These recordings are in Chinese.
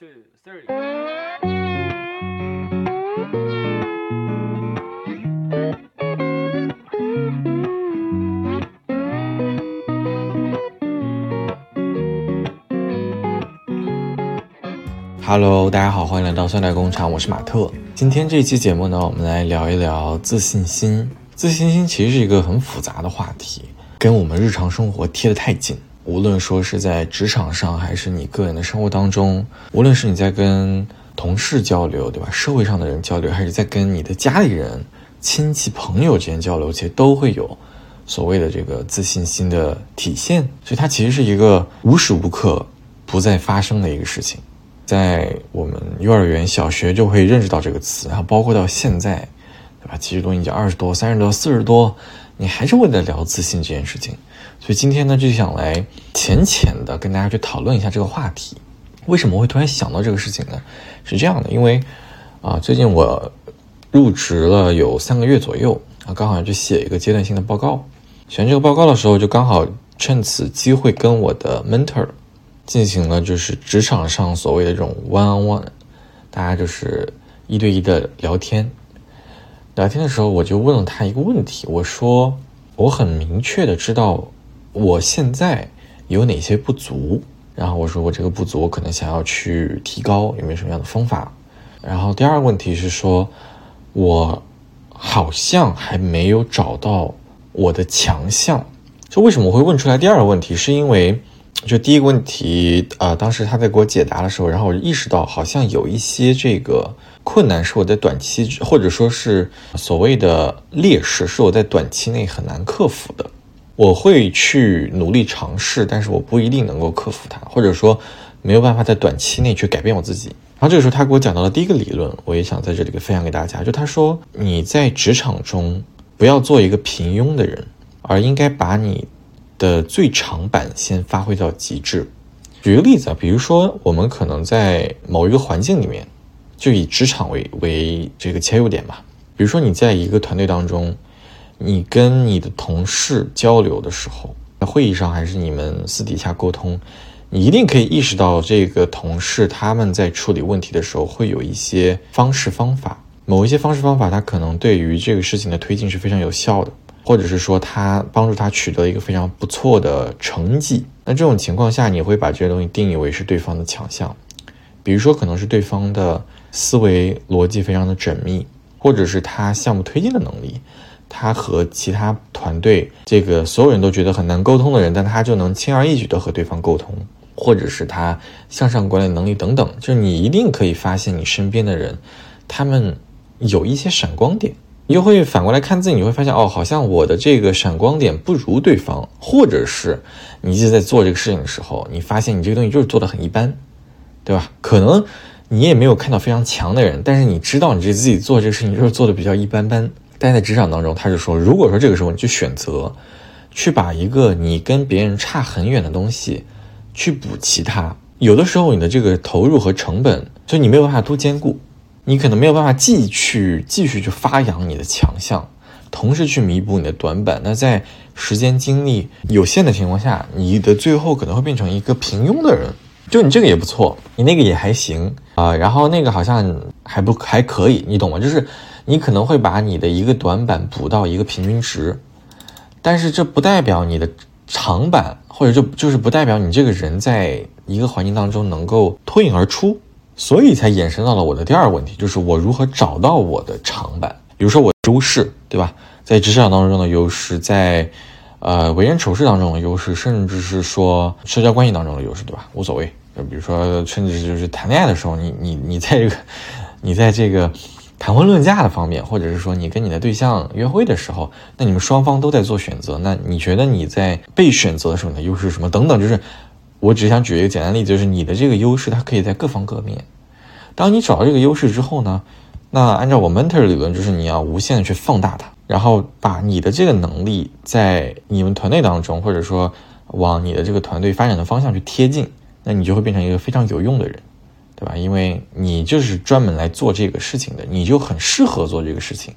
two, three. Hello，大家好，欢迎来到酸奶工厂，我是马特。今天这一期节目呢，我们来聊一聊自信心。自信心其实是一个很复杂的话题，跟我们日常生活贴得太近。无论说是在职场上，还是你个人的生活当中，无论是你在跟同事交流，对吧？社会上的人交流，还是在跟你的家里人、亲戚、朋友之间交流，其实都会有所谓的这个自信心的体现。所以它其实是一个无时无刻不在发生的一个事情。在我们幼儿园、小学就会认识到这个词，然后包括到现在，对吧？其实都已经二十多、三十多、四十多，你还是为了聊自信这件事情。所以今天呢，就想来浅浅的跟大家去讨论一下这个话题。为什么会突然想到这个事情呢？是这样的，因为啊，最近我入职了有三个月左右啊，刚好要去写一个阶段性的报告。写完这个报告的时候，就刚好趁此机会跟我的 mentor。进行了就是职场上所谓的这种 one on one，大家就是一对一的聊天。聊天的时候，我就问了他一个问题，我说我很明确的知道我现在有哪些不足，然后我说我这个不足，我可能想要去提高，有没有什么样的方法？然后第二个问题是说，我好像还没有找到我的强项。就为什么我会问出来第二个问题，是因为。就第一个问题，呃，当时他在给我解答的时候，然后我就意识到，好像有一些这个困难是我在短期，或者说是所谓的劣势，是我在短期内很难克服的。我会去努力尝试，但是我不一定能够克服它，或者说没有办法在短期内去改变我自己。然后这个时候，他给我讲到了第一个理论，我也想在这里分享给大家。就他说，你在职场中不要做一个平庸的人，而应该把你。的最长板先发挥到极致。举个例子啊，比如说我们可能在某一个环境里面，就以职场为为这个切入点吧。比如说你在一个团队当中，你跟你的同事交流的时候，在会议上还是你们私底下沟通，你一定可以意识到这个同事他们在处理问题的时候会有一些方式方法，某一些方式方法，他可能对于这个事情的推进是非常有效的。或者是说他帮助他取得一个非常不错的成绩，那这种情况下，你会把这些东西定义为是对方的强项，比如说可能是对方的思维逻辑非常的缜密，或者是他项目推进的能力，他和其他团队这个所有人都觉得很难沟通的人，但他就能轻而易举的和对方沟通，或者是他向上管理能力等等，就是你一定可以发现你身边的人，他们有一些闪光点。你就会反过来看自己，你会发现哦，好像我的这个闪光点不如对方，或者是你一直在做这个事情的时候，你发现你这个东西就是做的很一般，对吧？可能你也没有看到非常强的人，但是你知道你这自己做这个事情就是做的比较一般般。但在职场当中，他就说，如果说这个时候你去选择去把一个你跟别人差很远的东西去补齐它，有的时候你的这个投入和成本，就你没有办法都兼顾。你可能没有办法继续继续去发扬你的强项，同时去弥补你的短板。那在时间精力有限的情况下，你的最后可能会变成一个平庸的人。就你这个也不错，你那个也还行啊，然后那个好像还不还可以，你懂吗？就是你可能会把你的一个短板补到一个平均值，但是这不代表你的长板，或者就就是不代表你这个人在一个环境当中能够脱颖而出。所以才衍生到了我的第二个问题，就是我如何找到我的长板，比如说我优势，对吧？在职场当中的优势，在呃为人处事当中的优势，甚至是说社交关系当中的优势，对吧？无所谓。就比如说，甚至就是谈恋爱的时候，你你你在这个你在这个谈婚论嫁的方面，或者是说你跟你的对象约会的时候，那你们双方都在做选择，那你觉得你在被选择的时候你的优势是什么？等等，就是。我只想举一个简单例子，就是你的这个优势，它可以在各方各面。当你找到这个优势之后呢，那按照我 mentor 理论，就是你要无限的去放大它，然后把你的这个能力在你们团队当中，或者说往你的这个团队发展的方向去贴近，那你就会变成一个非常有用的人，对吧？因为你就是专门来做这个事情的，你就很适合做这个事情，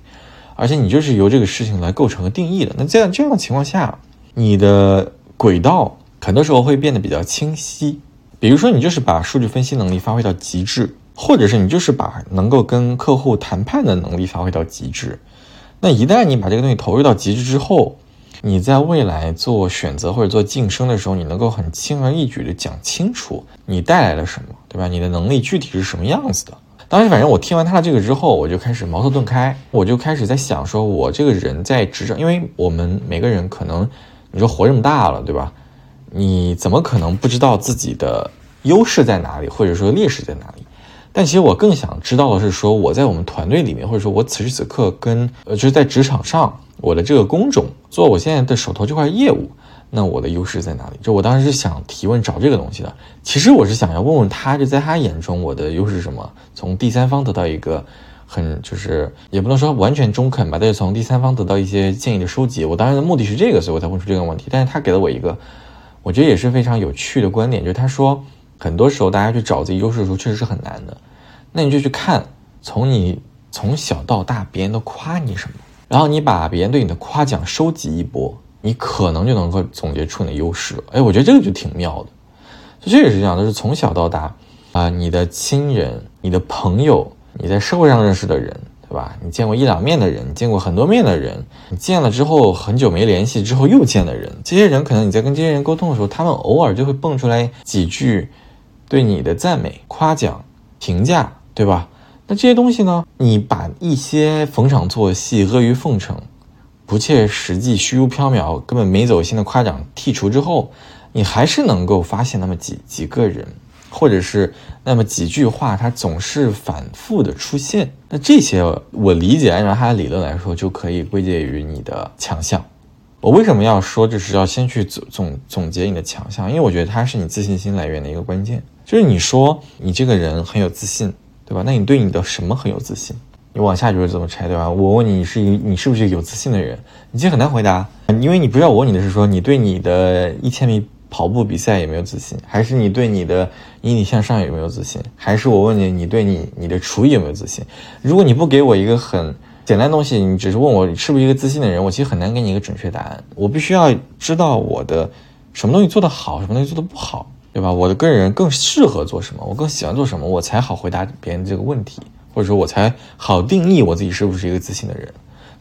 而且你就是由这个事情来构成和定义的。那这样这样的情况下，你的轨道。很多时候会变得比较清晰，比如说，你就是把数据分析能力发挥到极致，或者是你就是把能够跟客户谈判的能力发挥到极致。那一旦你把这个东西投入到极致之后，你在未来做选择或者做晋升的时候，你能够很轻而易举的讲清楚你带来了什么，对吧？你的能力具体是什么样子的？当时反正我听完他的这个之后，我就开始茅塞顿开，我就开始在想，说我这个人在职场，因为我们每个人可能你说活这么大了，对吧？你怎么可能不知道自己的优势在哪里，或者说劣势在哪里？但其实我更想知道的是，说我在我们团队里面，或者说我此时此刻跟呃，就是在职场上，我的这个工种做我现在的手头这块业务，那我的优势在哪里？就我当时是想提问找这个东西的。其实我是想要问问他，就在他眼中我的优势是什么？从第三方得到一个很就是也不能说完全中肯吧，但是从第三方得到一些建议的收集。我当时的目的是这个，所以我才问出这个问题。但是他给了我一个我觉得也是非常有趣的观点，就是他说。很多时候，大家去找自己优势的时候，确实是很难的。那你就去看，从你从小到大，别人都夸你什么，然后你把别人对你的夸奖收集一波，你可能就能够总结出你的优势。哎，我觉得这个就挺妙的。就这也是这样，就是从小到大啊，你的亲人、你的朋友、你在社会上认识的人，对吧？你见过一两面的人，你见过很多面的人，你见了之后很久没联系之后又见的人，这些人可能你在跟这些人沟通的时候，他们偶尔就会蹦出来几句。对你的赞美、夸奖、评价，对吧？那这些东西呢？你把一些逢场作戏、阿谀奉承、不切实际、虚无缥缈、根本没走心的夸奖剔除之后，你还是能够发现那么几几个人，或者是那么几句话，它总是反复的出现。那这些我理解，按照他的理论来说，就可以归结于你的强项。我为什么要说，就是要先去总总总结你的强项？因为我觉得它是你自信心来源的一个关键。就是你说你这个人很有自信，对吧？那你对你的什么很有自信？你往下就是这么拆，对吧？我问你，你是一你是不是有自信的人？你其实很难回答，因为你不知道我问你的是说你对你的一千米跑步比赛有没有自信，还是你对你的引体向上有没有自信，还是我问你你对你你的厨艺有没有自信？如果你不给我一个很简单东西，你只是问我是不是一个自信的人，我其实很难给你一个准确答案。我必须要知道我的什么东西做得好，什么东西做得不好，对吧？我的个人更适合做什么，我更喜欢做什么，我才好回答别人这个问题，或者说我才好定义我自己是不是一个自信的人。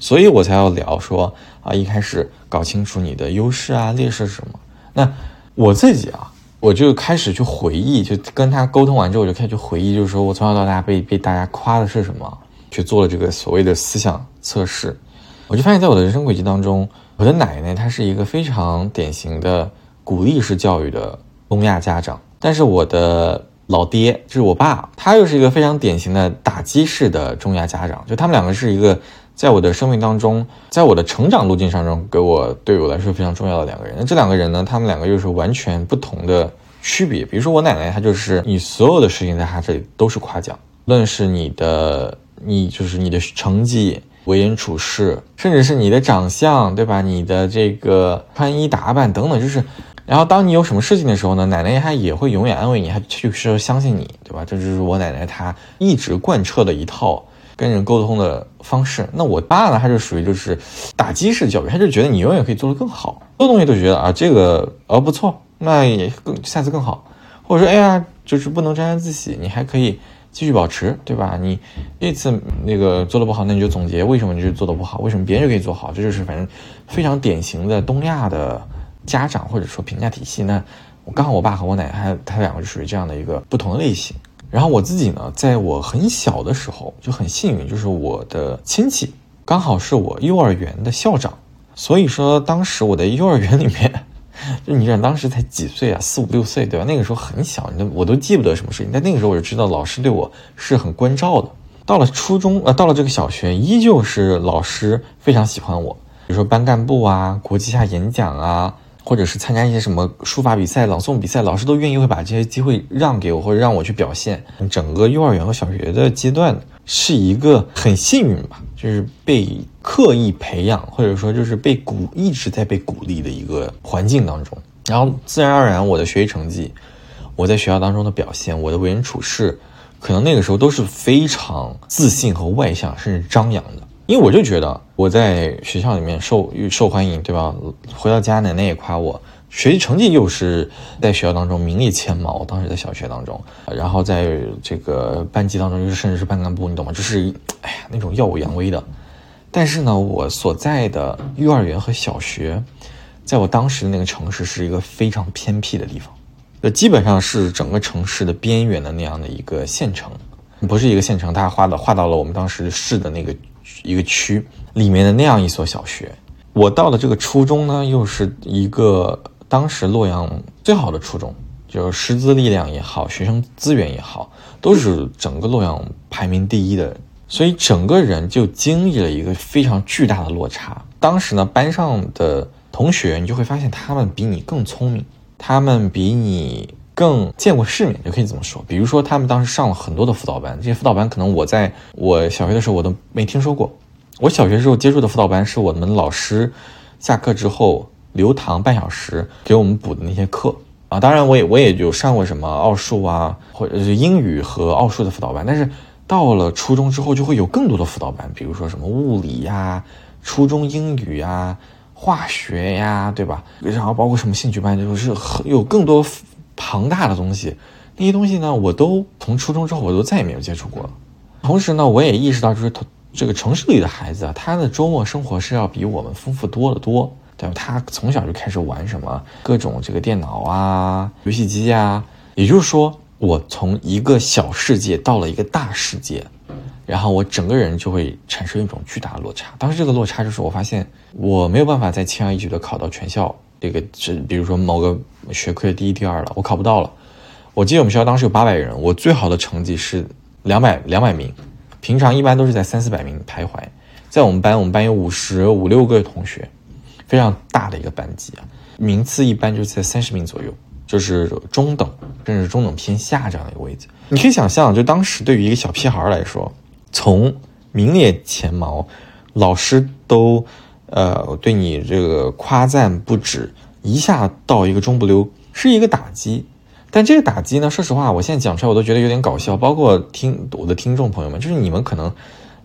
所以我才要聊说啊，一开始搞清楚你的优势啊、劣势是什么。那我自己啊，我就开始去回忆，就跟他沟通完之后，我就开始去回忆，就是说我从小到大被被大家夸的是什么。去做了这个所谓的思想测试，我就发现，在我的人生轨迹当中，我的奶奶她是一个非常典型的鼓励式教育的东亚家长，但是我的老爹就是我爸，他又是一个非常典型的打击式的中亚家长。就他们两个是一个在我的生命当中，在我的成长路径上中，给我对我来说非常重要的两个人。那这两个人呢，他们两个又是完全不同的区别。比如说我奶奶，她就是你所有的事情在她这里都是夸奖，论是你的。你就是你的成绩、为人处事，甚至是你的长相，对吧？你的这个穿衣打扮等等，就是，然后当你有什么事情的时候呢，奶奶她也会永远安慰你，她就是相信你，对吧？这就是我奶奶她一直贯彻的一套跟人沟通的方式。那我爸呢，他就属于就是打击式教育，他就觉得你永远可以做得更好，所有东西都觉得啊这个呃不错，那也更下次更好，或者说哎呀就是不能沾沾自喜，你还可以。继续保持，对吧？你这次那个做的不好，那你就总结为什么你就做的不好，为什么别人就可以做好？这就是反正非常典型的东亚的家长或者说评价体系。那我刚好我爸和我奶奶他他两个就属于这样的一个不同的类型。然后我自己呢，在我很小的时候就很幸运，就是我的亲戚刚好是我幼儿园的校长，所以说当时我的幼儿园里面。就你想当时才几岁啊，四五六岁，对吧？那个时候很小，你都我都记不得什么事情。但那个时候我就知道老师对我是很关照的。到了初中，呃，到了这个小学，依旧是老师非常喜欢我。比如说班干部啊，国际下演讲啊，或者是参加一些什么书法比赛、朗诵比赛，老师都愿意会把这些机会让给我，或者让我去表现。整个幼儿园和小学的阶段是一个很幸运吧。就是被刻意培养，或者说就是被鼓一直在被鼓励的一个环境当中，然后自然而然我的学习成绩，我在学校当中的表现，我的为人处事，可能那个时候都是非常自信和外向，甚至张扬的。因为我就觉得我在学校里面受受欢迎，对吧？回到家奶奶也夸我，学习成绩又是在学校当中名列前茅。当时在小学当中，然后在这个班级当中，又甚至是班干部，你懂吗？就是哎呀那种耀武扬威的。但是呢，我所在的幼儿园和小学，在我当时的那个城市是一个非常偏僻的地方，那，基本上是整个城市的边缘的那样的一个县城，不是一个县城，它划到划到了我们当时市的那个一个区里面的那样一所小学。我到的这个初中呢，又是一个当时洛阳最好的初中，就是师资力量也好，学生资源也好，都是整个洛阳排名第一的。所以整个人就经历了一个非常巨大的落差。当时呢，班上的同学，你就会发现他们比你更聪明，他们比你更见过世面，就可以这么说。比如说，他们当时上了很多的辅导班，这些辅导班可能我在我小学的时候我都没听说过。我小学时候接触的辅导班是我们老师下课之后留堂半小时给我们补的那些课啊。当然，我也我也有上过什么奥数啊，或者是英语和奥数的辅导班，但是。到了初中之后，就会有更多的辅导班，比如说什么物理呀、初中英语呀、化学呀，对吧？然后包括什么兴趣班，就是有更多庞大的东西。那些东西呢，我都从初中之后，我都再也没有接触过了。同时呢，我也意识到，就是这个城市里的孩子啊，他的周末生活是要比我们丰富多得多，对吧？他从小就开始玩什么各种这个电脑啊、游戏机啊，也就是说。我从一个小世界到了一个大世界，然后我整个人就会产生一种巨大的落差。当时这个落差就是我发现我没有办法再轻而易举的考到全校这个，这比如说某个学科的第一、第二了，我考不到了。我记得我们学校当时有八百人，我最好的成绩是两百两百名，平常一般都是在三四百名徘徊。在我们班，我们班有五十五六个同学，非常大的一个班级啊，名次一般就是在三十名左右。就是中等，甚至中等偏下这样的一个位置。你可以想象，就当时对于一个小屁孩来说，从名列前茅，老师都呃对你这个夸赞不止，一下到一个中不溜，是一个打击。但这个打击呢，说实话，我现在讲出来我都觉得有点搞笑。包括听我的听众朋友们，就是你们可能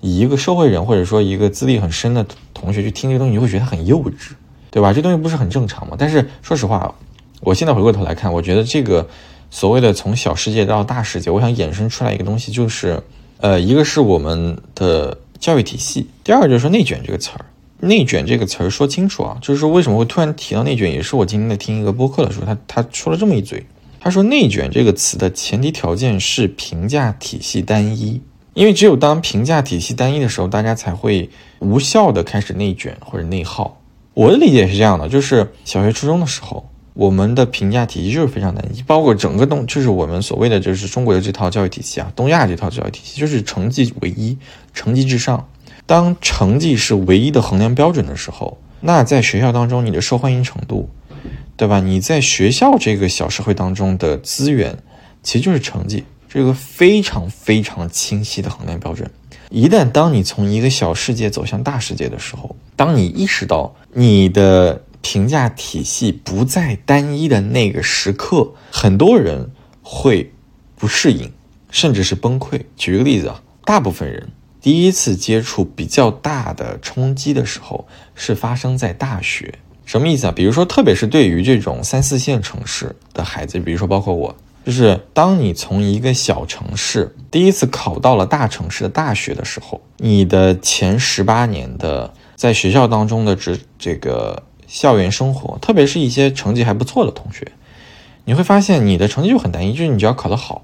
以一个社会人或者说一个资历很深的同学去听这个东西，你会觉得很幼稚，对吧？这东西不是很正常吗？但是说实话。我现在回过头来看，我觉得这个所谓的从小世界到大世界，我想衍生出来一个东西，就是呃，一个是我们的教育体系，第二个就是说内卷这个词儿。内卷这个词儿说清楚啊，就是说为什么会突然提到内卷，也是我今天在听一个播客的时候，他他说了这么一嘴，他说内卷这个词的前提条件是评价体系单一，因为只有当评价体系单一的时候，大家才会无效的开始内卷或者内耗。我的理解是这样的，就是小学初中的时候。我们的评价体系就是非常单一，包括整个东，就是我们所谓的就是中国的这套教育体系啊，东亚这套教育体系就是成绩唯一，成绩至上。当成绩是唯一的衡量标准的时候，那在学校当中你的受欢迎程度，对吧？你在学校这个小社会当中的资源，其实就是成绩，这个非常非常清晰的衡量标准。一旦当你从一个小世界走向大世界的时候，当你意识到你的。评价体系不再单一的那个时刻，很多人会不适应，甚至是崩溃。举个例子啊，大部分人第一次接触比较大的冲击的时候，是发生在大学。什么意思啊？比如说，特别是对于这种三四线城市的孩子，比如说包括我，就是当你从一个小城市第一次考到了大城市的大学的时候，你的前十八年的在学校当中的这这个。校园生活，特别是一些成绩还不错的同学，你会发现你的成绩就很单一，就是你只要考得好，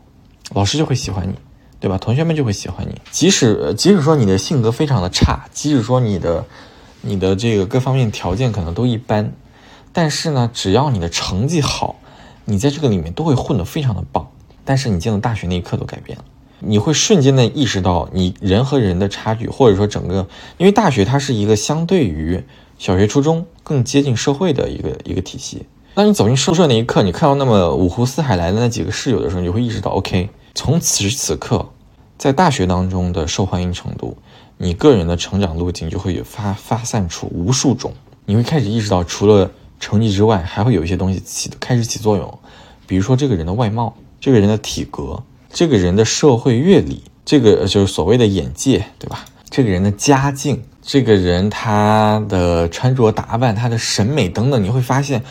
老师就会喜欢你，对吧？同学们就会喜欢你。即使即使说你的性格非常的差，即使说你的你的这个各方面条件可能都一般，但是呢，只要你的成绩好，你在这个里面都会混得非常的棒。但是你进了大学那一刻都改变了，你会瞬间的意识到你人和人的差距，或者说整个，因为大学它是一个相对于。小学、初中更接近社会的一个一个体系。当你走进宿舍那一刻，你看到那么五湖四海来的那几个室友的时候，你就会意识到，OK，从此时此刻，在大学当中的受欢迎程度，你个人的成长路径就会发发散出无数种。你会开始意识到，除了成绩之外，还会有一些东西起开始起作用，比如说这个人的外貌、这个人的体格、这个人的社会阅历，这个就是所谓的眼界，对吧？这个人的家境。这个人他的穿着打扮、他的审美等等，你会发现，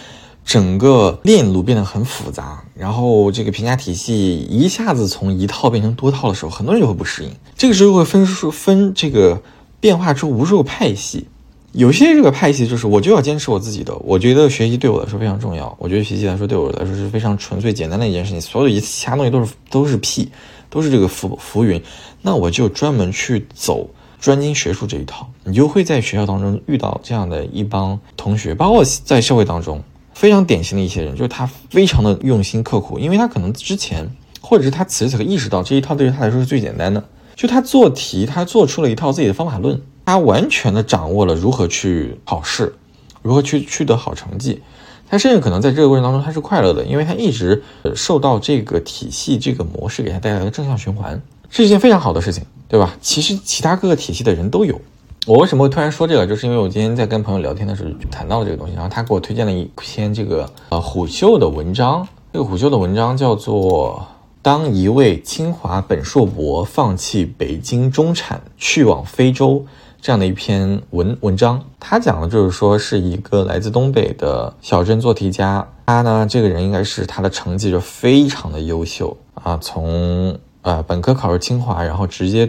整个链路变得很复杂，然后这个评价体系一下子从一套变成多套的时候，很多人就会不适应。这个时候会分数分这个变化出无数个派系，有些这个派系就是我就要坚持我自己的，我觉得学习对我来说非常重要，我觉得学习来说对我来说是非常纯粹简单的一件事情，所有的其他东西都是都是屁，都是这个浮浮云，那我就专门去走。专精学术这一套，你就会在学校当中遇到这样的一帮同学，包括在社会当中非常典型的一些人，就是他非常的用心刻苦，因为他可能之前或者是他此时此刻意识到这一套对于他来说是最简单的，就他做题，他做出了一套自己的方法论，他完全的掌握了如何去考试，如何去取得好成绩，他甚至可能在这个过程当中他是快乐的，因为他一直受到这个体系这个模式给他带来的正向循环。是一件非常好的事情，对吧？其实其他各个体系的人都有。我为什么会突然说这个？就是因为我今天在跟朋友聊天的时候谈到了这个东西，然后他给我推荐了一篇这个呃虎嗅的文章。这个虎嗅的文章叫做《当一位清华本硕博放弃北京中产去往非洲》这样的一篇文文章。他讲的就是说是一个来自东北的小镇做题家，他呢这个人应该是他的成绩就非常的优秀啊，从。啊，本科考入清华，然后直接，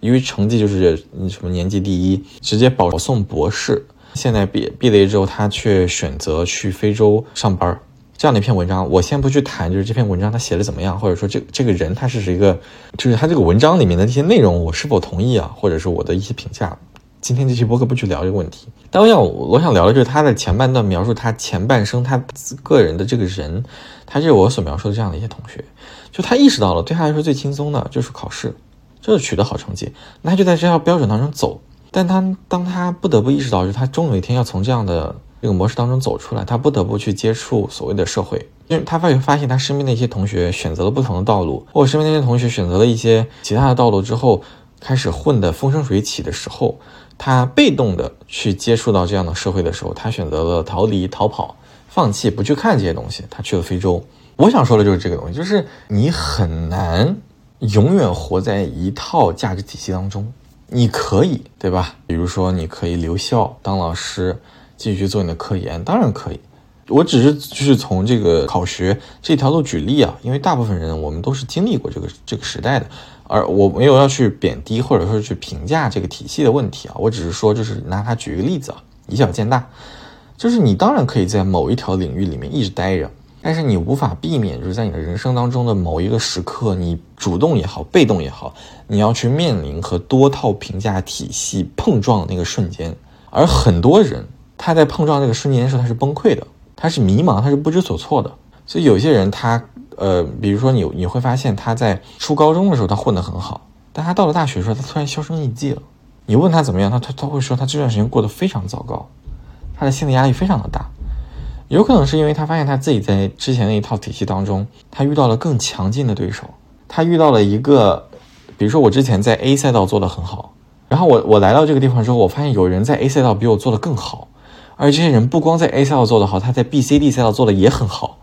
因为成绩就是什么年级第一，直接保送博士。现在毕毕了业之后，他却选择去非洲上班。这样的一篇文章，我先不去谈，就是这篇文章他写的怎么样，或者说这这个人他是一个，就是他这个文章里面的这些内容，我是否同意啊，或者是我的一些评价。今天这期播客不去聊这个问题，但我想我想聊的就是他的前半段描述他前半生他个人的这个人，他就是我所描述的这样的一些同学。就他意识到了，对他来说最轻松的就是考试，就是取得好成绩，那就在这套标准当中走。但他当他不得不意识到，就是他终有一天要从这样的这个模式当中走出来，他不得不去接触所谓的社会，因为他发现发现他身边的一些同学选择了不同的道路，或者身边那些同学选择了一些其他的道路之后，开始混得风生水起的时候，他被动的去接触到这样的社会的时候，他选择了逃离、逃跑、放弃，不去看这些东西，他去了非洲。我想说的就是这个东西，就是你很难永远活在一套价值体系当中。你可以，对吧？比如说，你可以留校当老师，继续做你的科研，当然可以。我只是就是从这个考学这条路举例啊，因为大部分人我们都是经历过这个这个时代的，而我没有要去贬低或者说去评价这个体系的问题啊，我只是说就是拿它举一个例子啊，以小见大，就是你当然可以在某一条领域里面一直待着。但是你无法避免，就是在你的人生当中的某一个时刻，你主动也好，被动也好，你要去面临和多套评价体系碰撞的那个瞬间。而很多人他在碰撞那个瞬间的时候，他是崩溃的，他是迷茫，他是不知所措的。所以有些人他，呃，比如说你你会发现他在初高中的时候他混得很好，但他到了大学的时候他突然销声匿迹了。你问他怎么样，他他他会说他这段时间过得非常糟糕，他的心理压力非常的大。有可能是因为他发现他自己在之前那一套体系当中，他遇到了更强劲的对手，他遇到了一个，比如说我之前在 A 赛道做得很好，然后我我来到这个地方之后，我发现有人在 A 赛道比我做得更好，而这些人不光在 A 赛道做得好，他在 B、C、D 赛道做的也很好，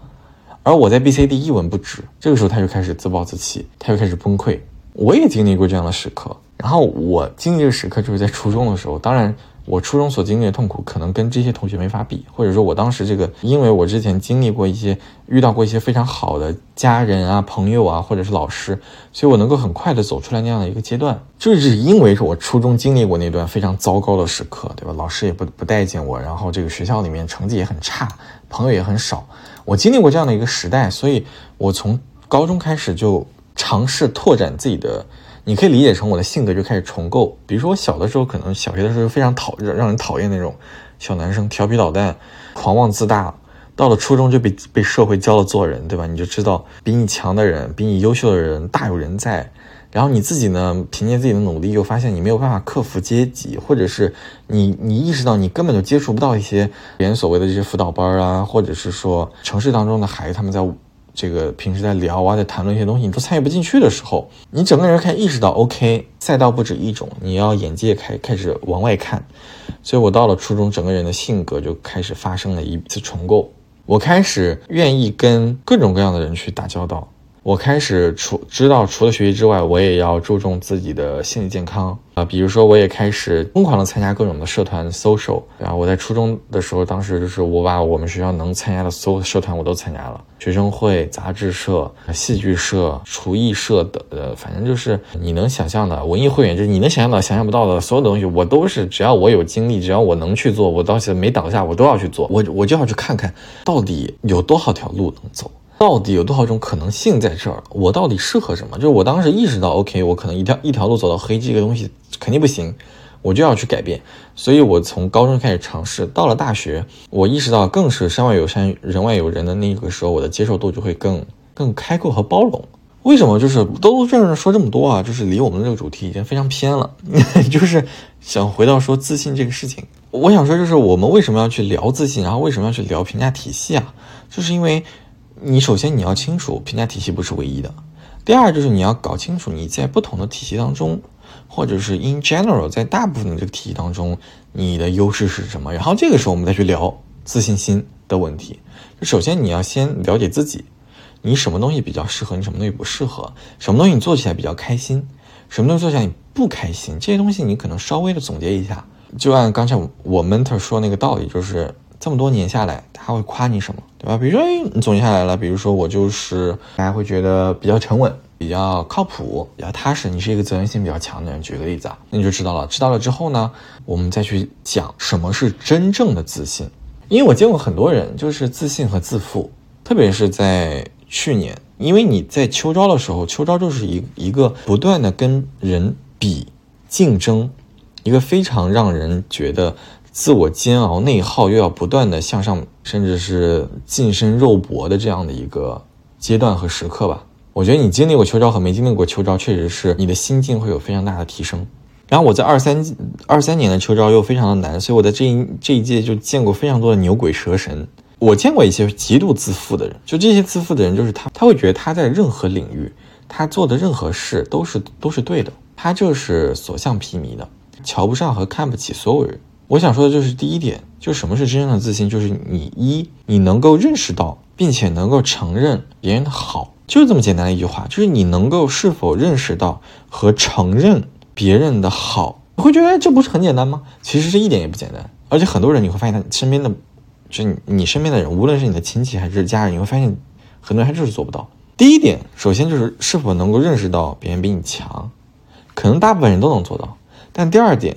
而我在 B、C、D 一文不值，这个时候他就开始自暴自弃，他就开始崩溃。我也经历过这样的时刻，然后我经历这个时刻就是在初中的时候，当然。我初中所经历的痛苦，可能跟这些同学没法比，或者说我当时这个，因为我之前经历过一些，遇到过一些非常好的家人啊、朋友啊，或者是老师，所以我能够很快的走出来那样的一个阶段，就是因为是我初中经历过那段非常糟糕的时刻，对吧？老师也不不待见我，然后这个学校里面成绩也很差，朋友也很少，我经历过这样的一个时代，所以我从高中开始就尝试拓展自己的。你可以理解成我的性格就开始重构，比如说我小的时候可能小学的时候非常讨让让人讨厌那种小男生，调皮捣蛋、狂妄自大，到了初中就被被社会教了做人，对吧？你就知道比你强的人、比你优秀的人大有人在，然后你自己呢，凭借自己的努力，又发现你没有办法克服阶级，或者是你你意识到你根本就接触不到一些别人所谓的这些辅导班啊，或者是说城市当中的孩子他们在。这个平时在聊啊，在谈论一些东西，你都参与不进去的时候，你整个人开始意识到，OK，赛道不止一种，你要眼界开开始往外看。所以我到了初中，整个人的性格就开始发生了一次重构。我开始愿意跟各种各样的人去打交道，我开始除知道除了学习之外，我也要注重自己的心理健康啊。比如说，我也开始疯狂的参加各种的社团 social。然后我在初中的时候，当时就是我把我们学校能参加的所有社团我都参加了，学生会、杂志社、戏剧社、厨艺社的，呃，反正就是你能想象的文艺会员，就是你能想象到、想象不到的所有的东西，我都是只要我有精力，只要我能去做，我到现在没倒下，我都要去做。我我就要去看看到底有多少条路能走。到底有多少种可能性在这儿？我到底适合什么？就是我当时意识到，OK，我可能一条一条路走到黑，这个东西肯定不行，我就要去改变。所以我从高中开始尝试，到了大学，我意识到更是山外有山，人外有人的那个时候，我的接受度就会更更开阔和包容。为什么？就是兜兜转转说这么多啊，就是离我们这个主题已经非常偏了。就是想回到说自信这个事情，我想说就是我们为什么要去聊自信，然后为什么要去聊评价体系啊？就是因为。你首先你要清楚评价体系不是唯一的，第二就是你要搞清楚你在不同的体系当中，或者是 in general 在大部分的这个体系当中，你的优势是什么？然后这个时候我们再去聊自信心的问题。就首先你要先了解自己，你什么东西比较适合，你什么东西不适合，什么东西你做起来比较开心，什么东西做起来你不开心，这些东西你可能稍微的总结一下，就按刚才我 mentor 说那个道理，就是这么多年下来，他会夸你什么？对吧？比如说，你总结下来了。比如说，我就是大家会觉得比较沉稳、比较靠谱、比较踏实。你是一个责任心比较强的人。举个例子啊，那你就知道了。知道了之后呢，我们再去讲什么是真正的自信。因为我见过很多人，就是自信和自负，特别是在去年，因为你在秋招的时候，秋招就是一一个不断的跟人比竞争，一个非常让人觉得。自我煎熬、内耗，又要不断的向上，甚至是近身肉搏的这样的一个阶段和时刻吧。我觉得你经历过秋招和没经历过秋招，确实是你的心境会有非常大的提升。然后我在二三二三年的秋招又非常的难，所以我在这一这一届就见过非常多的牛鬼蛇神。我见过一些极度自负的人，就这些自负的人，就是他他会觉得他在任何领域，他做的任何事都是都是对的，他就是所向披靡的，瞧不上和看不起所有人。我想说的就是第一点，就什么是真正的自信，就是你一你能够认识到，并且能够承认别人的好，就是这么简单的一句话，就是你能够是否认识到和承认别人的好，你会觉得这不是很简单吗？其实这一点也不简单，而且很多人你会发现他身边的，就你身边的人，无论是你的亲戚还是家人，你会发现很多人他就是做不到。第一点，首先就是是否能够认识到别人比你强，可能大部分人都能做到，但第二点。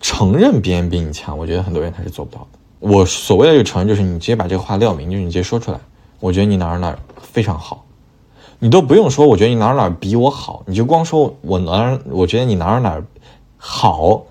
承认别人比你强，我觉得很多人他是做不到的。我所谓的这个承认，就是你直接把这个话撂明，就是你直接说出来。我觉得你哪儿哪儿非常好，你都不用说。我觉得你哪儿哪儿比我好，你就光说我哪儿，我觉得你哪儿哪儿好。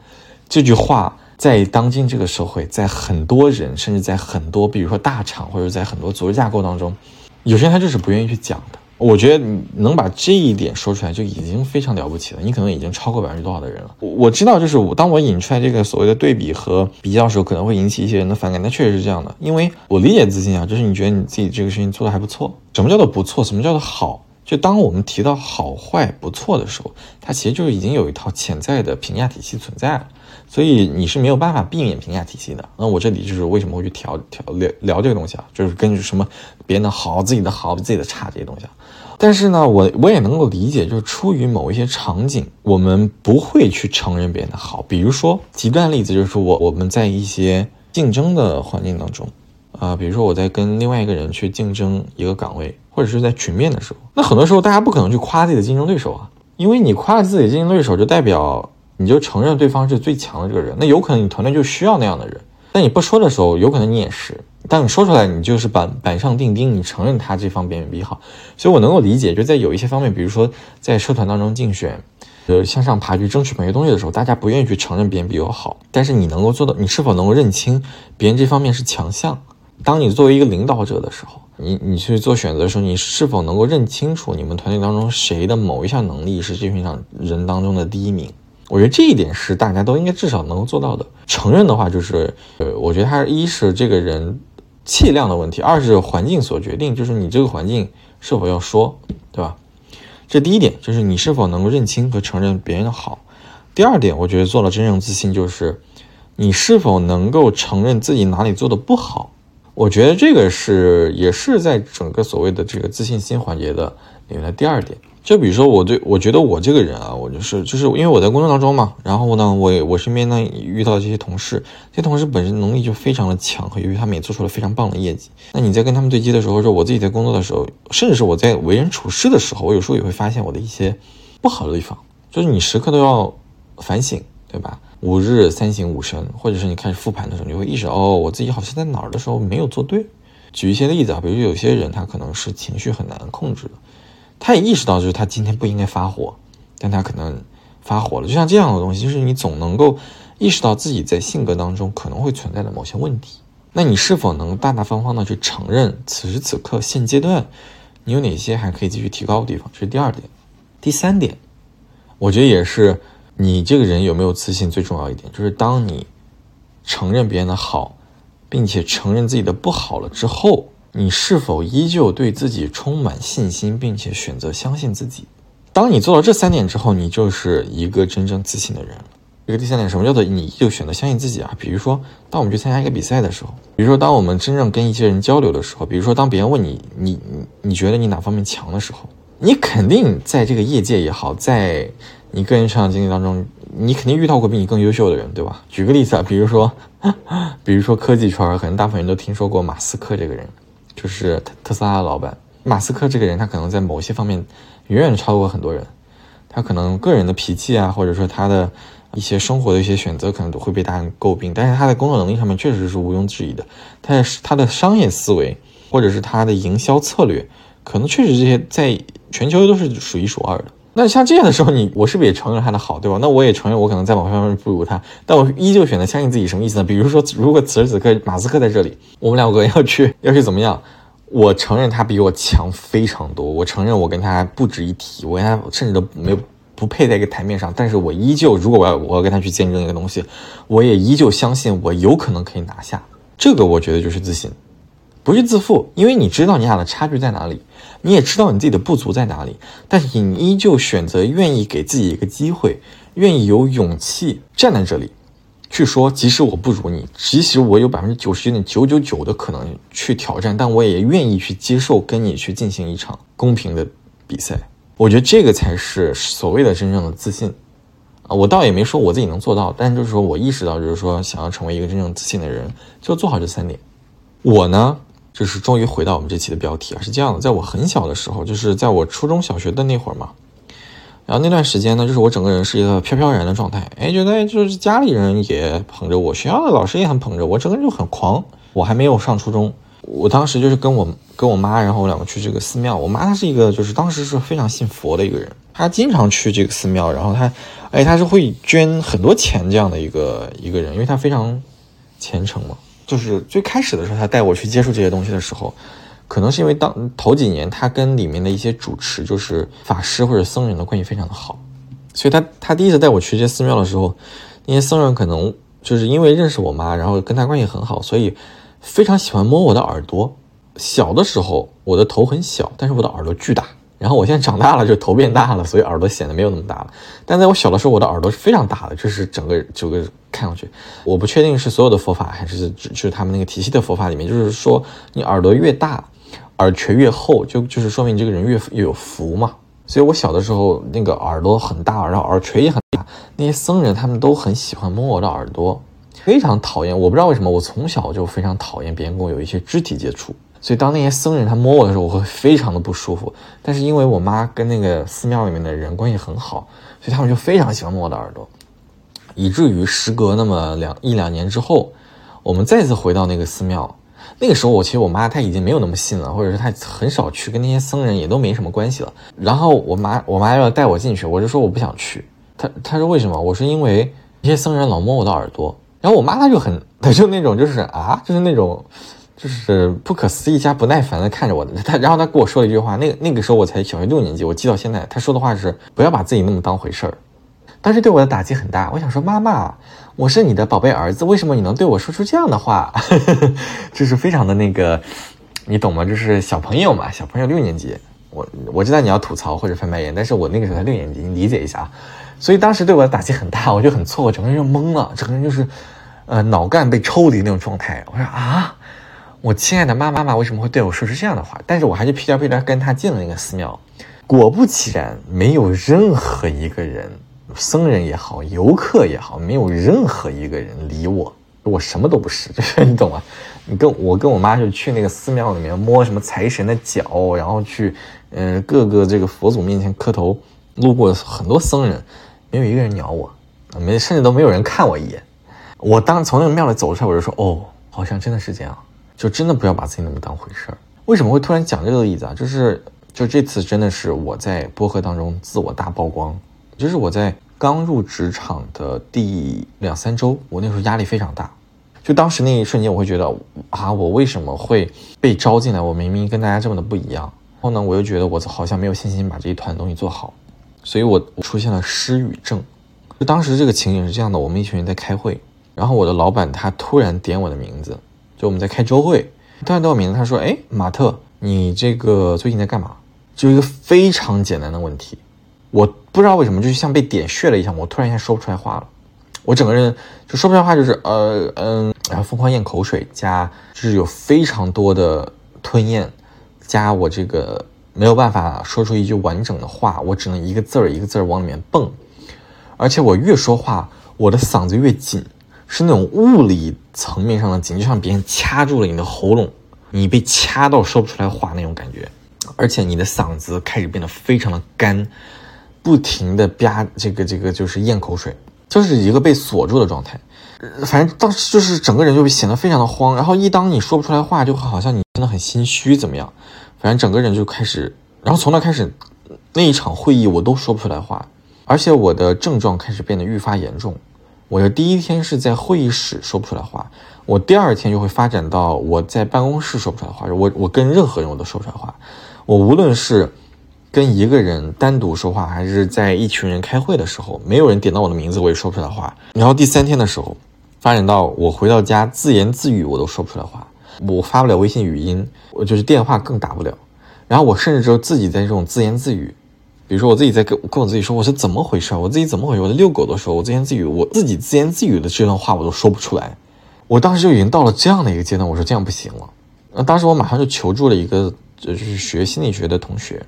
这句话在当今这个社会，在很多人，甚至在很多，比如说大厂或者在很多组织架构当中，有些人他就是不愿意去讲的。我觉得能把这一点说出来就已经非常了不起了，你可能已经超过百分之多少的人了。我我知道，就是我当我引出来这个所谓的对比和比较的时候，可能会引起一些人的反感。那确实是这样的，因为我理解自信啊，就是你觉得你自己这个事情做的还不错。什么叫做不错？什么叫做好？就当我们提到好坏不错的时候，它其实就已经有一套潜在的评价体系存在了。所以你是没有办法避免评价体系的。那我这里就是为什么会去调调聊聊这个东西啊？就是根据什么别人的好、自己的好比、自己的差这些东西啊。但是呢，我我也能够理解，就是出于某一些场景，我们不会去承认别人的好。比如说极端例子，就是我我们在一些竞争的环境当中，啊，比如说我在跟另外一个人去竞争一个岗位，或者是在群面的时候，那很多时候大家不可能去夸自己的竞争对手啊，因为你夸自己的竞争对手，就代表你就承认对方是最强的这个人，那有可能你团队就需要那样的人。但你不说的时候，有可能你也是。但你说出来，你就是板板上钉钉，你承认他这方面比你好，所以我能够理解，就在有一些方面，比如说在社团当中竞选，呃，向上爬去争取某些东西的时候，大家不愿意去承认别人比我好，但是你能够做到，你是否能够认清别人这方面是强项？当你作为一个领导者的时候，你你去做选择的时候，你是否能够认清楚你们团队当中谁的某一项能力是这群上人当中的第一名？我觉得这一点是大家都应该至少能够做到的。承认的话，就是呃，我觉得他一是这个人。气量的问题，二是环境所决定，就是你这个环境是否要说，对吧？这第一点就是你是否能够认清和承认别人的好。第二点，我觉得做了真正自信，就是你是否能够承认自己哪里做的不好。我觉得这个是也是在整个所谓的这个自信心环节的里面的第二点。就比如说我对我觉得我这个人啊，我就是就是因为我在工作当中嘛，然后呢，我我身边呢遇到这些同事，这些同事本身能力就非常的强，和由于他们也做出了非常棒的业绩。那你在跟他们对接的时候，说我自己在工作的时候，甚至是我在为人处事的时候，我有时候也会发现我的一些不好的地方，就是你时刻都要反省，对吧？五日三省吾身，或者是你开始复盘的时候，你会意识到哦，我自己好像在哪儿的时候没有做对。举一些例子啊，比如有些人他可能是情绪很难控制的。他也意识到，就是他今天不应该发火，但他可能发火了。就像这样的东西，就是你总能够意识到自己在性格当中可能会存在的某些问题。那你是否能大大方方的去承认，此时此刻现阶段你有哪些还可以继续提高的地方？这是第二点。第三点，我觉得也是你这个人有没有自信最重要一点，就是当你承认别人的好，并且承认自己的不好了之后。你是否依旧对自己充满信心，并且选择相信自己？当你做到这三点之后，你就是一个真正自信的人。这个第三点，什么叫做你依旧选择相信自己啊？比如说，当我们去参加一个比赛的时候，比如说，当我们真正跟一些人交流的时候，比如说，当别人问你，你你你觉得你哪方面强的时候，你肯定在这个业界也好，在你个人成长经历当中，你肯定遇到过比你更优秀的人，对吧？举个例子啊，比如说，比如说科技圈，可能大部分人都听说过马斯克这个人。就是特特斯拉的老板马斯克这个人，他可能在某些方面远远超过很多人。他可能个人的脾气啊，或者说他的一些生活的一些选择，可能都会被大家诟病。但是他在工作能力上面确实是毋庸置疑的。他的他的商业思维，或者是他的营销策略，可能确实这些在全球都是数一数二的。那像这样的时候，你我是不是也承认他的好，对吧？那我也承认我可能在某方面不如他，但我依旧选择相信自己。什么意思呢？比如说，如果此时此刻马斯克在这里，我们两个要去要去怎么样？我承认他比我强非常多，我承认我跟他不值一提，我跟他甚至都没有不配在一个台面上。但是我依旧，如果我要我要跟他去见证一个东西，我也依旧相信我有可能可以拿下。这个我觉得就是自信，不是自负，因为你知道你俩的差距在哪里。你也知道你自己的不足在哪里，但是你依旧选择愿意给自己一个机会，愿意有勇气站在这里，去说，即使我不如你，即使我有百分之九十九点九九九的可能去挑战，但我也愿意去接受跟你去进行一场公平的比赛。我觉得这个才是所谓的真正的自信啊！我倒也没说我自己能做到，但就是说我意识到，就是说想要成为一个真正自信的人，就做好这三点。我呢？就是终于回到我们这期的标题啊，是这样的，在我很小的时候，就是在我初中小学的那会儿嘛，然后那段时间呢，就是我整个人是一个飘飘然的状态，哎，觉得就是家里人也捧着我，学校的老师也很捧着我，整个人就很狂。我还没有上初中，我当时就是跟我跟我妈，然后我两个去这个寺庙。我妈她是一个就是当时是非常信佛的一个人，她经常去这个寺庙，然后她，哎，她是会捐很多钱这样的一个一个人，因为她非常虔诚嘛。就是最开始的时候，他带我去接触这些东西的时候，可能是因为当头几年他跟里面的一些主持，就是法师或者僧人的关系非常的好，所以他他第一次带我去这些寺庙的时候，那些僧人可能就是因为认识我妈，然后跟他关系很好，所以非常喜欢摸我的耳朵。小的时候我的头很小，但是我的耳朵巨大。然后我现在长大了，就头变大了，所以耳朵显得没有那么大了。但在我小的时候，我的耳朵是非常大的，就是整个整个看上去，我不确定是所有的佛法还是就是他们那个体系的佛法里面，就是说你耳朵越大，耳垂越厚，就就是说明这个人越越有福嘛。所以我小的时候那个耳朵很大，然后耳垂也很大，那些僧人他们都很喜欢摸我的耳朵，非常讨厌。我不知道为什么，我从小就非常讨厌别人跟我有一些肢体接触。所以当那些僧人他摸我的时候，我会非常的不舒服。但是因为我妈跟那个寺庙里面的人关系很好，所以他们就非常喜欢摸我的耳朵，以至于时隔那么两一两年之后，我们再次回到那个寺庙。那个时候我其实我妈她已经没有那么信了，或者是她很少去跟那些僧人也都没什么关系了。然后我妈我妈要带我进去，我就说我不想去。她她说为什么？我说因为那些僧人老摸我的耳朵。然后我妈她就很她就那种就是啊就是那种。就是不可思议加不耐烦的看着我的，他然后他跟我说了一句话，那个那个时候我才小学六年级，我记到现在。他说的话是不要把自己那么当回事儿，当时对我的打击很大。我想说妈妈，我是你的宝贝儿子，为什么你能对我说出这样的话？就是非常的那个，你懂吗？就是小朋友嘛，小朋友六年级，我我知道你要吐槽或者翻白眼，但是我那个时候才六年级，你理解一下啊。所以当时对我的打击很大，我就很错愕，整个人就懵了，整个人就是，呃，脑干被抽离那种状态。我说啊。我亲爱的妈妈妈为什么会对我说出这样的话？但是我还是屁颠屁颠跟他进了那个寺庙。果不其然，没有任何一个人，僧人也好，游客也好，没有任何一个人理我，我什么都不是，就是你懂吗？你跟我跟我妈就去那个寺庙里面摸什么财神的脚，然后去，嗯，各个这个佛祖面前磕头，路过很多僧人，没有一个人鸟我，没甚至都没有人看我一眼。我当从那个庙里走出来，我就说，哦，好像真的是这样，就真的不要把自己那么当回事儿。为什么会突然讲这个例子啊？就是。就这次真的是我在播客当中自我大曝光，就是我在刚入职场的第两三周，我那时候压力非常大，就当时那一瞬间，我会觉得啊，我为什么会被招进来？我明明跟大家这么的不一样，然后呢，我又觉得我好像没有信心把这一团东西做好，所以我出现了失语症。就当时这个情景是这样的：我们一群人在开会，然后我的老板他突然点我的名字，就我们在开周会，突然点我名字，他说：“哎，马特，你这个最近在干嘛？”就一个非常简单的问题，我不知道为什么，就像被点穴了一样，我突然一下说不出来话了。我整个人就说不出来话，就是呃嗯，然后疯狂咽口水，加就是有非常多的吞咽，加我这个没有办法说出一句完整的话，我只能一个字儿一个字儿往里面蹦，而且我越说话，我的嗓子越紧，是那种物理层面上的紧，就像别人掐住了你的喉咙，你被掐到说不出来话那种感觉。而且你的嗓子开始变得非常的干，不停的吧这个这个就是咽口水，就是一个被锁住的状态。反正当时就是整个人就显得非常的慌。然后一当你说不出来话，就好像你真的很心虚怎么样？反正整个人就开始，然后从那开始，那一场会议我都说不出来话，而且我的症状开始变得愈发严重。我的第一天是在会议室说不出来话，我第二天就会发展到我在办公室说不出来话，我我跟任何人我都说不出来话。我无论是跟一个人单独说话，还是在一群人开会的时候，没有人点到我的名字，我也说不出来话。然后第三天的时候，发展到我回到家自言自语，我都说不出来话。我发不了微信语音，我就是电话更打不了。然后我甚至就自己在这种自言自语，比如说我自己在跟跟我自己说，我是怎么回事？我自己怎么回事？我在遛狗的时候，我自言自语，我自己自言自语的这段话我都说不出来。我当时就已经到了这样的一个阶段，我说这样不行了。那当时我马上就求助了一个。就是学心理学的同学，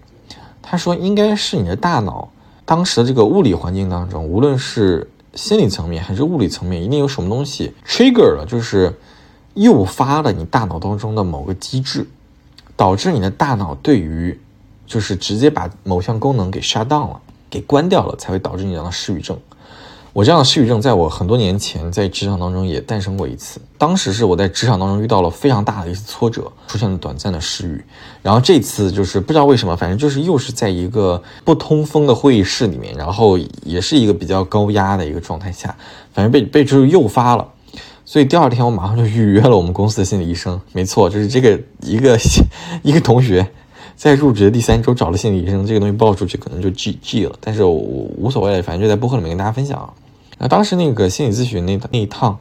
他说应该是你的大脑当时的这个物理环境当中，无论是心理层面还是物理层面，一定有什么东西 trigger 了，就是诱发了你大脑当中的某个机制，导致你的大脑对于就是直接把某项功能给 shut down 了，给关掉了，才会导致你这样的失语症。我这样的失语症，在我很多年前在职场当中也诞生过一次。当时是我在职场当中遇到了非常大的一次挫折，出现了短暂的失语。然后这次就是不知道为什么，反正就是又是在一个不通风的会议室里面，然后也是一个比较高压的一个状态下，反正被被就是诱发了。所以第二天我马上就预约了我们公司的心理医生。没错，就是这个一个 一个同学。在入职的第三周找了心理医生，这个东西报出去可能就 G G 了，但是我无所谓，反正就在播客里面跟大家分享。那当时那个心理咨询那那一趟，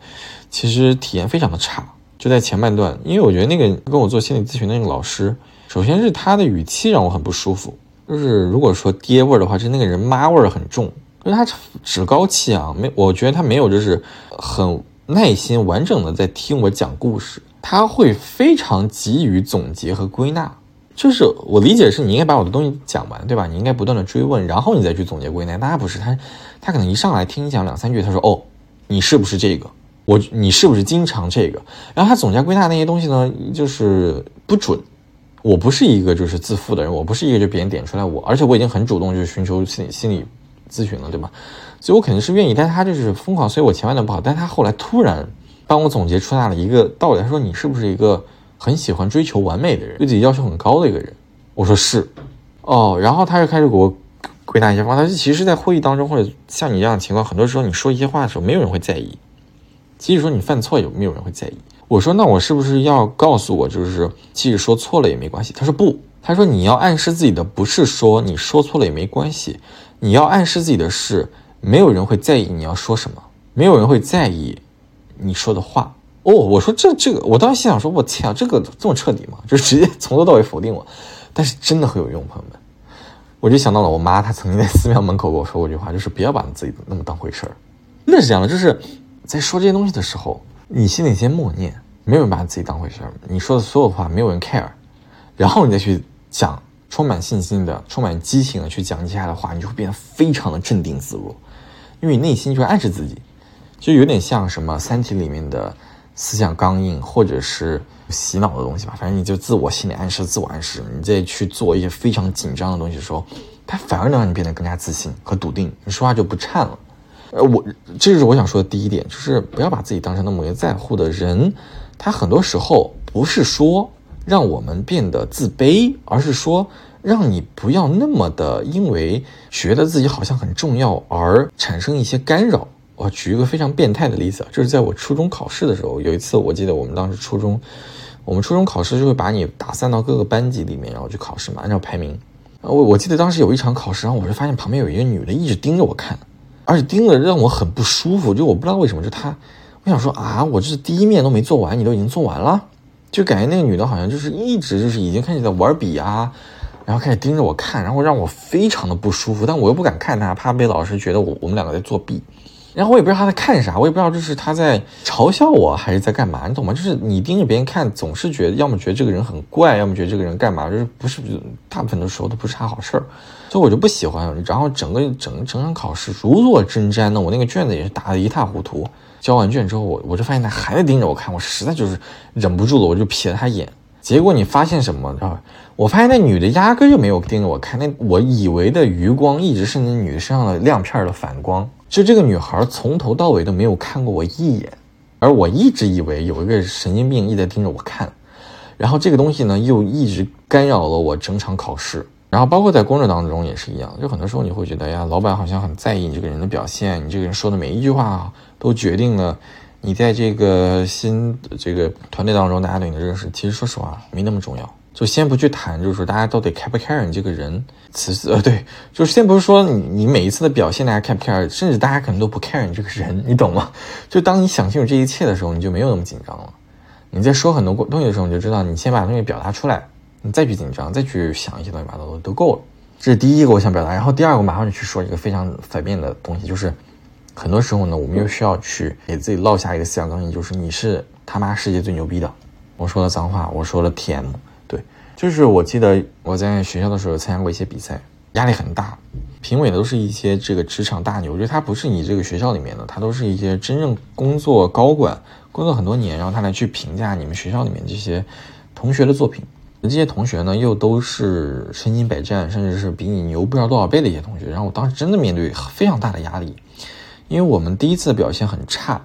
其实体验非常的差，就在前半段，因为我觉得那个跟我做心理咨询的那个老师，首先是他的语气让我很不舒服，就是如果说爹味儿的话，就那个人妈味儿很重，就是他趾高气昂，没我觉得他没有就是很耐心完整的在听我讲故事，他会非常急于总结和归纳。就是我理解是，你应该把我的东西讲完，对吧？你应该不断的追问，然后你再去总结归纳。大家不是他，他可能一上来听你讲两三句，他说：“哦，你是不是这个？我你是不是经常这个？”然后他总结归纳那些东西呢，就是不准。我不是一个就是自负的人，我不是一个就别人点出来我，而且我已经很主动就是寻求心理心理咨询了，对吧？所以我肯定是愿意，但他就是疯狂，所以我前半段不好。但他后来突然帮我总结出来了一个道理，他说：“你是不是一个？”很喜欢追求完美的人，对自己要求很高的一个人。我说是，哦，然后他就开始给我归纳一些方法。他其实，在会议当中或者像你这样的情况，很多时候你说一些话的时候，没有人会在意。即使说你犯错，也没有人会在意。我说，那我是不是要告诉我，就是即使说错了也没关系？他说不，他说你要暗示自己的不是说你说错了也没关系，你要暗示自己的是，没有人会在意你要说什么，没有人会在意你说的话。哦，我说这这个，我当时心想说，我天啊，这个这么彻底吗？就直接 从头到尾否定我，但是真的很有用，朋友们。我就想到了我妈，她曾经在寺庙门口跟我说过一句话，就是不要把自己那么当回事儿。那是这样的，就是在说这些东西的时候，你心里先默念，没有人把自己当回事儿，你说的所有话没有人 care，然后你再去讲充满信心的、充满激情的去讲接下来的话，你就会变得非常的镇定自若，因为你内心就暗示自己，就有点像什么《三体》里面的思想刚硬，或者是洗脑的东西吧。反正你就自我心理暗示、自我暗示，你再去做一些非常紧张的东西的时候，它反而能让你变得更加自信和笃定，你说话就不颤了。呃，我这是我想说的第一点，就是不要把自己当成那么一个在乎的人。他很多时候不是说让我们变得自卑，而是说让你不要那么的因为觉得自己好像很重要而产生一些干扰。我举一个非常变态的例子，就是在我初中考试的时候，有一次我记得我们当时初中，我们初中考试就会把你打散到各个班级里面，然后去考试嘛，按照排名。我我记得当时有一场考试，然后我就发现旁边有一个女的一直盯着我看。而且盯着让我很不舒服，就我不知道为什么，就她，我想说啊，我这是第一面都没做完，你都已经做完了，就感觉那个女的好像就是一直就是已经开始在玩笔啊，然后开始盯着我看，然后让我非常的不舒服，但我又不敢看她，怕被老师觉得我我们两个在作弊。然后我也不知道他在看啥，我也不知道这是他在嘲笑我还是在干嘛，你懂吗？就是你盯着别人看，总是觉得要么觉得这个人很怪，要么觉得这个人干嘛，就是不是大部分的时候都不是啥好事儿，所以我就不喜欢。然后整个整整场考试如坐针毡的，我那个卷子也是答的一塌糊涂。交完卷之后，我我就发现他还在盯着我看，我实在就是忍不住了，我就瞥了他一眼。结果你发现什么？知道吧？我发现那女的压根就没有盯着我看，那我以为的余光一直是那女的身上的亮片的反光。就这个女孩从头到尾都没有看过我一眼，而我一直以为有一个神经病一直盯着我看，然后这个东西呢又一直干扰了我整场考试，然后包括在工作当中也是一样，就很多时候你会觉得呀，老板好像很在意你这个人的表现，你这个人说的每一句话都决定了你在这个新这个团队当中大家对你的认识。其实说实话没那么重要。就先不去谈，就是说大家到底 care 不 care 你这个人，其次呃对，就是先不是说你你每一次的表现大家 care 不 care，甚至大家可能都不 care 你这个人，你懂吗？就当你想清楚这一切的时候，你就没有那么紧张了。你在说很多东西的时候，你就知道你先把东西表达出来，你再去紧张，再去想一些乱七八糟的都够了。这是第一个我想表达，然后第二个马上就去说一个非常反面的东西，就是很多时候呢，我们又需要去给自己落下一个思想钢印，就是你是他妈世界最牛逼的。我说了脏话，我说了 TM。就是我记得我在学校的时候参加过一些比赛，压力很大，评委都是一些这个职场大牛，就他不是你这个学校里面的，他都是一些真正工作高管，工作很多年，然后他来去评价你们学校里面这些同学的作品。这些同学呢，又都是身经百战，甚至是比你牛不知道多少倍的一些同学。然后我当时真的面对非常大的压力，因为我们第一次表现很差，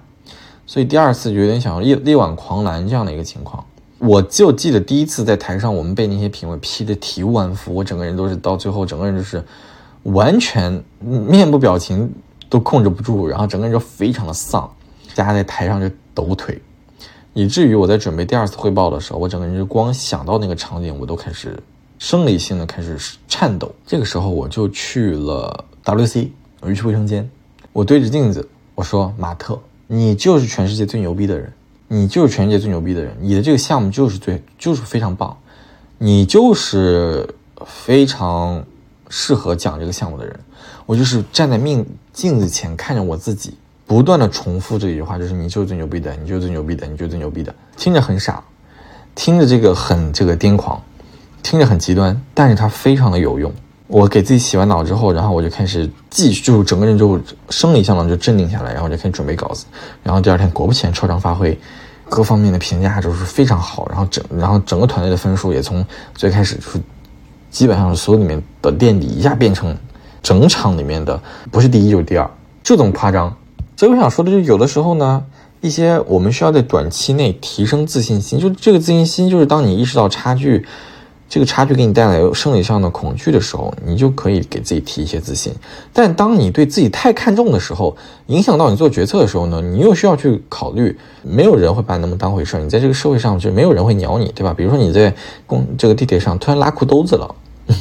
所以第二次就有点想要力力挽狂澜这样的一个情况。我就记得第一次在台上，我们被那些评委批的体无完肤，我整个人都是到最后，整个人就是完全面部表情都控制不住，然后整个人就非常的丧，大家在台上就抖腿，以至于我在准备第二次汇报的时候，我整个人就光想到那个场景，我都开始生理性的开始颤抖。这个时候我就去了 WC，我就去卫生间，我对着镜子我说：“马特，你就是全世界最牛逼的人。”你就是全世界最牛逼的人，你的这个项目就是最就是非常棒，你就是非常适合讲这个项目的人。我就是站在面镜子前看着我自己，不断的重复这一句话，就是你就是最牛逼的，你就是最牛逼的，你就是最牛逼的。听着很傻，听着这个很这个癫狂，听着很极端，但是它非常的有用。我给自己洗完脑之后，然后我就开始继续，就整个人就生理上呢就镇定下来，然后就开始准备稿子。然后第二天果不其然超常发挥，各方面的评价就是非常好。然后整，然后整个团队的分数也从最开始就是基本上所有里面的垫底，一下变成整场里面的不是第一就是第二，就这么夸张。所以我想说的就有的时候呢，一些我们需要在短期内提升自信心，就这个自信心就是当你意识到差距。这个差距给你带来生理上的恐惧的时候，你就可以给自己提一些自信。但当你对自己太看重的时候，影响到你做决策的时候呢，你又需要去考虑，没有人会把你那么当回事儿。你在这个社会上就没有人会鸟你，对吧？比如说你在公这个地铁上突然拉裤兜子了，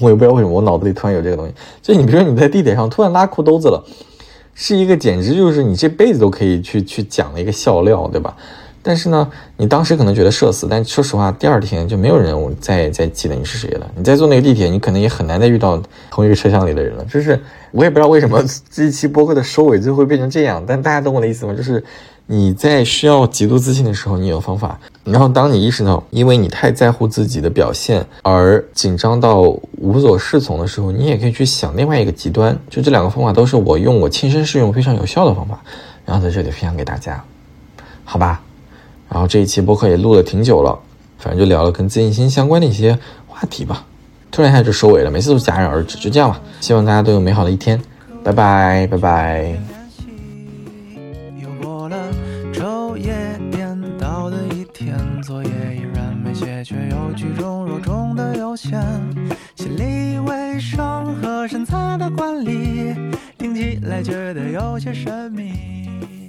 我也不知道为什么我脑子里突然有这个东西。就你比如说你在地铁上突然拉裤兜子了，是一个简直就是你这辈子都可以去去讲的一个笑料，对吧？但是呢，你当时可能觉得社死，但说实话，第二天就没有人再再记得你是谁了。你再坐那个地铁，你可能也很难再遇到同一个车厢里的人了。就是我也不知道为什么这一期播客的收尾最后会变成这样，但大家懂我的意思吗？就是你在需要极度自信的时候，你有方法；然后当你意识到，因为你太在乎自己的表现而紧张到无所适从的时候，你也可以去想另外一个极端。就这两个方法都是我用我亲身试用非常有效的方法，然后在这里分享给大家，好吧？然后这一期播客也录了挺久了，反正就聊了跟自信心相关的一些话题吧。突然一下就收尾了，每次都戛然而止，就这样吧。希望大家都有美好的一天，拜拜，拜拜。心理卫生和身材的管理，听起来觉得有些神秘。